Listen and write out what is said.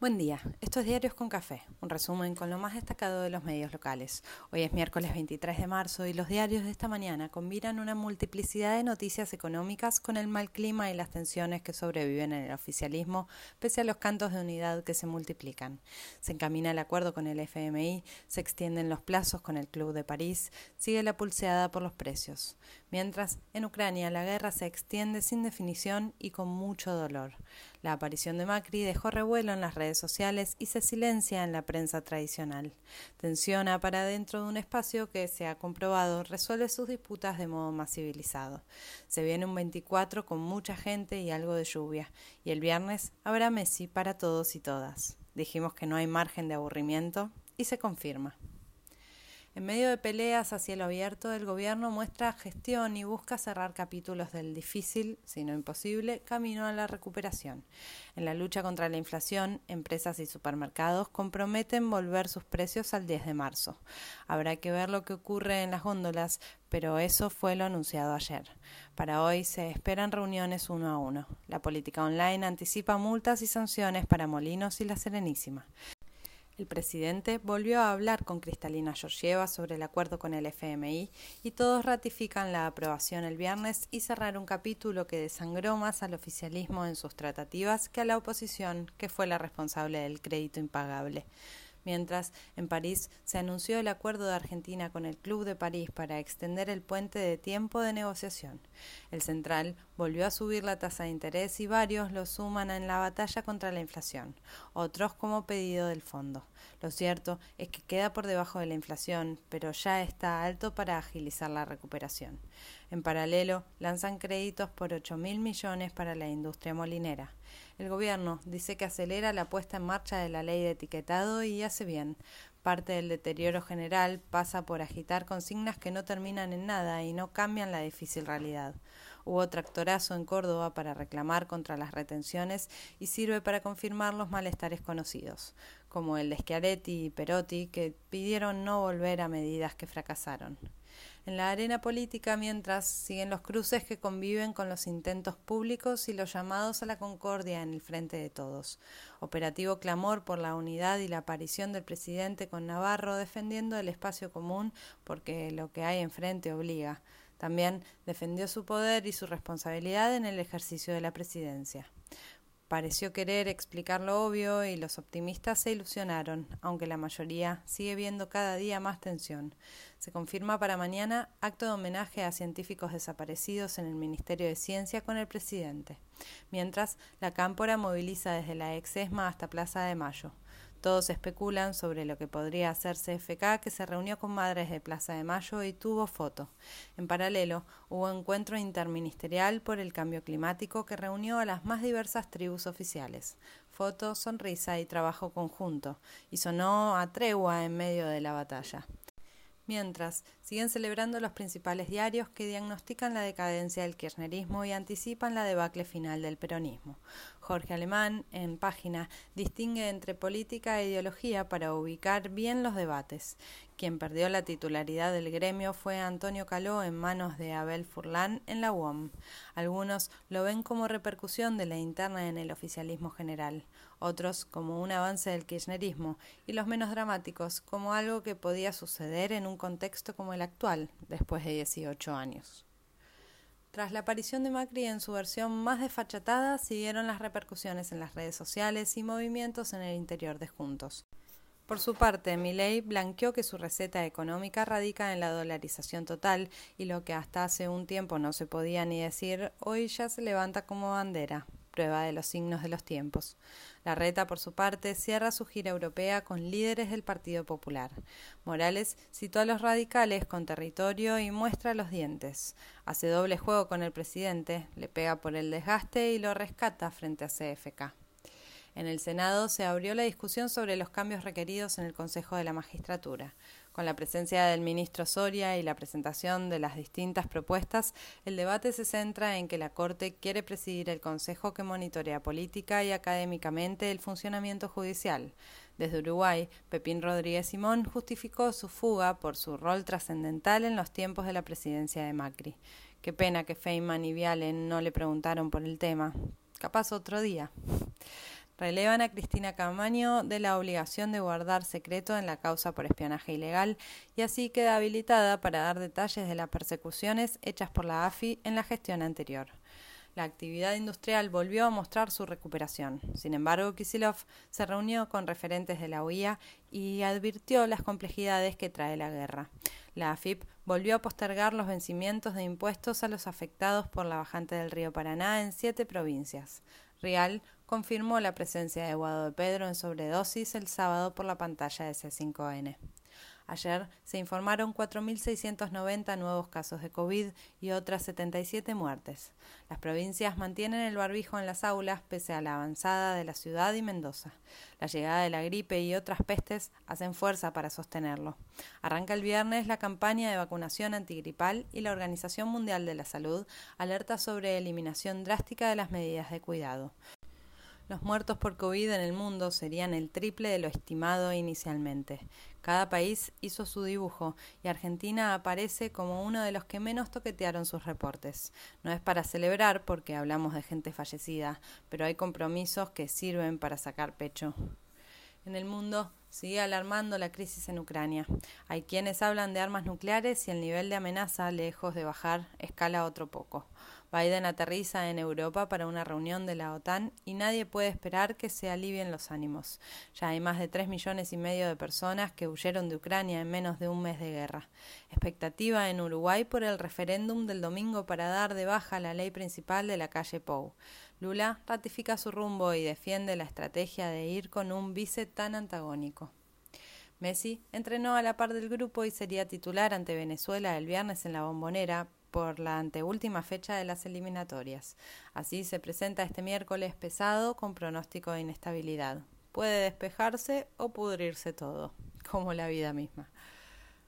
Buen día, esto es Diarios con Café, un resumen con lo más destacado de los medios locales. Hoy es miércoles 23 de marzo y los diarios de esta mañana combinan una multiplicidad de noticias económicas con el mal clima y las tensiones que sobreviven en el oficialismo, pese a los cantos de unidad que se multiplican. Se encamina el acuerdo con el FMI, se extienden los plazos con el Club de París, sigue la pulseada por los precios. Mientras, en Ucrania la guerra se extiende sin definición y con mucho dolor. La aparición de Macri dejó revuelo en las redes sociales y se silencia en la prensa tradicional. Tensiona para dentro de un espacio que, se ha comprobado, resuelve sus disputas de modo más civilizado. Se viene un 24 con mucha gente y algo de lluvia, y el viernes habrá Messi para todos y todas. Dijimos que no hay margen de aburrimiento y se confirma. En medio de peleas a cielo abierto, el gobierno muestra gestión y busca cerrar capítulos del difícil, si no imposible, camino a la recuperación. En la lucha contra la inflación, empresas y supermercados comprometen volver sus precios al 10 de marzo. Habrá que ver lo que ocurre en las góndolas, pero eso fue lo anunciado ayer. Para hoy se esperan reuniones uno a uno. La política online anticipa multas y sanciones para Molinos y La Serenísima. El presidente volvió a hablar con Cristalina Georgieva sobre el acuerdo con el FMI y todos ratifican la aprobación el viernes y cerrar un capítulo que desangró más al oficialismo en sus tratativas que a la oposición, que fue la responsable del crédito impagable mientras en París se anunció el acuerdo de Argentina con el Club de París para extender el puente de tiempo de negociación. El central volvió a subir la tasa de interés y varios lo suman en la batalla contra la inflación, otros como pedido del fondo. Lo cierto es que queda por debajo de la inflación, pero ya está alto para agilizar la recuperación. En paralelo, lanzan créditos por 8 mil millones para la industria molinera. El gobierno dice que acelera la puesta en marcha de la ley de etiquetado y hace bien. Parte del deterioro general pasa por agitar consignas que no terminan en nada y no cambian la difícil realidad. Hubo tractorazo en Córdoba para reclamar contra las retenciones y sirve para confirmar los malestares conocidos, como el de Schiaretti y Perotti, que pidieron no volver a medidas que fracasaron. En la arena política, mientras siguen los cruces que conviven con los intentos públicos y los llamados a la concordia en el frente de todos. Operativo clamor por la unidad y la aparición del presidente con Navarro defendiendo el espacio común porque lo que hay enfrente obliga. También defendió su poder y su responsabilidad en el ejercicio de la presidencia. Pareció querer explicar lo obvio y los optimistas se ilusionaron, aunque la mayoría sigue viendo cada día más tensión. Se confirma para mañana acto de homenaje a científicos desaparecidos en el Ministerio de Ciencia con el presidente, mientras la cámpora moviliza desde la ex ESMA hasta Plaza de Mayo. Todos especulan sobre lo que podría hacer CFK, que se reunió con madres de Plaza de Mayo y tuvo foto. En paralelo, hubo encuentro interministerial por el cambio climático que reunió a las más diversas tribus oficiales. Foto, sonrisa y trabajo conjunto, y sonó a tregua en medio de la batalla mientras siguen celebrando los principales diarios que diagnostican la decadencia del kirchnerismo y anticipan la debacle final del peronismo. Jorge Alemán, en página, distingue entre política e ideología para ubicar bien los debates. Quien perdió la titularidad del gremio fue Antonio Caló en manos de Abel Furlan en la UOM. Algunos lo ven como repercusión de la interna en el oficialismo general, otros como un avance del kirchnerismo y los menos dramáticos como algo que podía suceder en un contexto como el actual, después de 18 años. Tras la aparición de Macri en su versión más desfachatada, siguieron las repercusiones en las redes sociales y movimientos en el interior de Juntos. Por su parte, Milei blanqueó que su receta económica radica en la dolarización total y lo que hasta hace un tiempo no se podía ni decir, hoy ya se levanta como bandera prueba de los signos de los tiempos. La reta, por su parte, cierra su gira europea con líderes del Partido Popular. Morales citó a los radicales con territorio y muestra los dientes. Hace doble juego con el presidente, le pega por el desgaste y lo rescata frente a CFK. En el Senado se abrió la discusión sobre los cambios requeridos en el Consejo de la Magistratura. Con la presencia del ministro Soria y la presentación de las distintas propuestas, el debate se centra en que la Corte quiere presidir el Consejo que monitorea política y académicamente el funcionamiento judicial. Desde Uruguay, Pepín Rodríguez Simón justificó su fuga por su rol trascendental en los tiempos de la presidencia de Macri. Qué pena que Feynman y Viale no le preguntaron por el tema. Capaz otro día. Relevan a Cristina Camaño de la obligación de guardar secreto en la causa por espionaje ilegal y así queda habilitada para dar detalles de las persecuciones hechas por la AFI en la gestión anterior. La actividad industrial volvió a mostrar su recuperación. Sin embargo, Kisilov se reunió con referentes de la UIA y advirtió las complejidades que trae la guerra. La AFIP volvió a postergar los vencimientos de impuestos a los afectados por la bajante del río Paraná en siete provincias. Real confirmó la presencia de Guado de Pedro en sobredosis el sábado por la pantalla de C5N. Ayer se informaron 4.690 nuevos casos de COVID y otras 77 muertes. Las provincias mantienen el barbijo en las aulas pese a la avanzada de la ciudad y Mendoza. La llegada de la gripe y otras pestes hacen fuerza para sostenerlo. Arranca el viernes la campaña de vacunación antigripal y la Organización Mundial de la Salud alerta sobre eliminación drástica de las medidas de cuidado. Los muertos por COVID en el mundo serían el triple de lo estimado inicialmente. Cada país hizo su dibujo y Argentina aparece como uno de los que menos toquetearon sus reportes. No es para celebrar porque hablamos de gente fallecida, pero hay compromisos que sirven para sacar pecho. En el mundo sigue alarmando la crisis en Ucrania. Hay quienes hablan de armas nucleares y el nivel de amenaza, lejos de bajar, escala otro poco. Biden aterriza en Europa para una reunión de la OTAN y nadie puede esperar que se alivien los ánimos. Ya hay más de tres millones y medio de personas que huyeron de Ucrania en menos de un mes de guerra. Expectativa en Uruguay por el referéndum del domingo para dar de baja la ley principal de la calle Pou. Lula ratifica su rumbo y defiende la estrategia de ir con un vice tan antagónico. Messi entrenó a la par del grupo y sería titular ante Venezuela el viernes en la bombonera, por la anteúltima fecha de las eliminatorias. Así se presenta este miércoles pesado con pronóstico de inestabilidad. Puede despejarse o pudrirse todo, como la vida misma.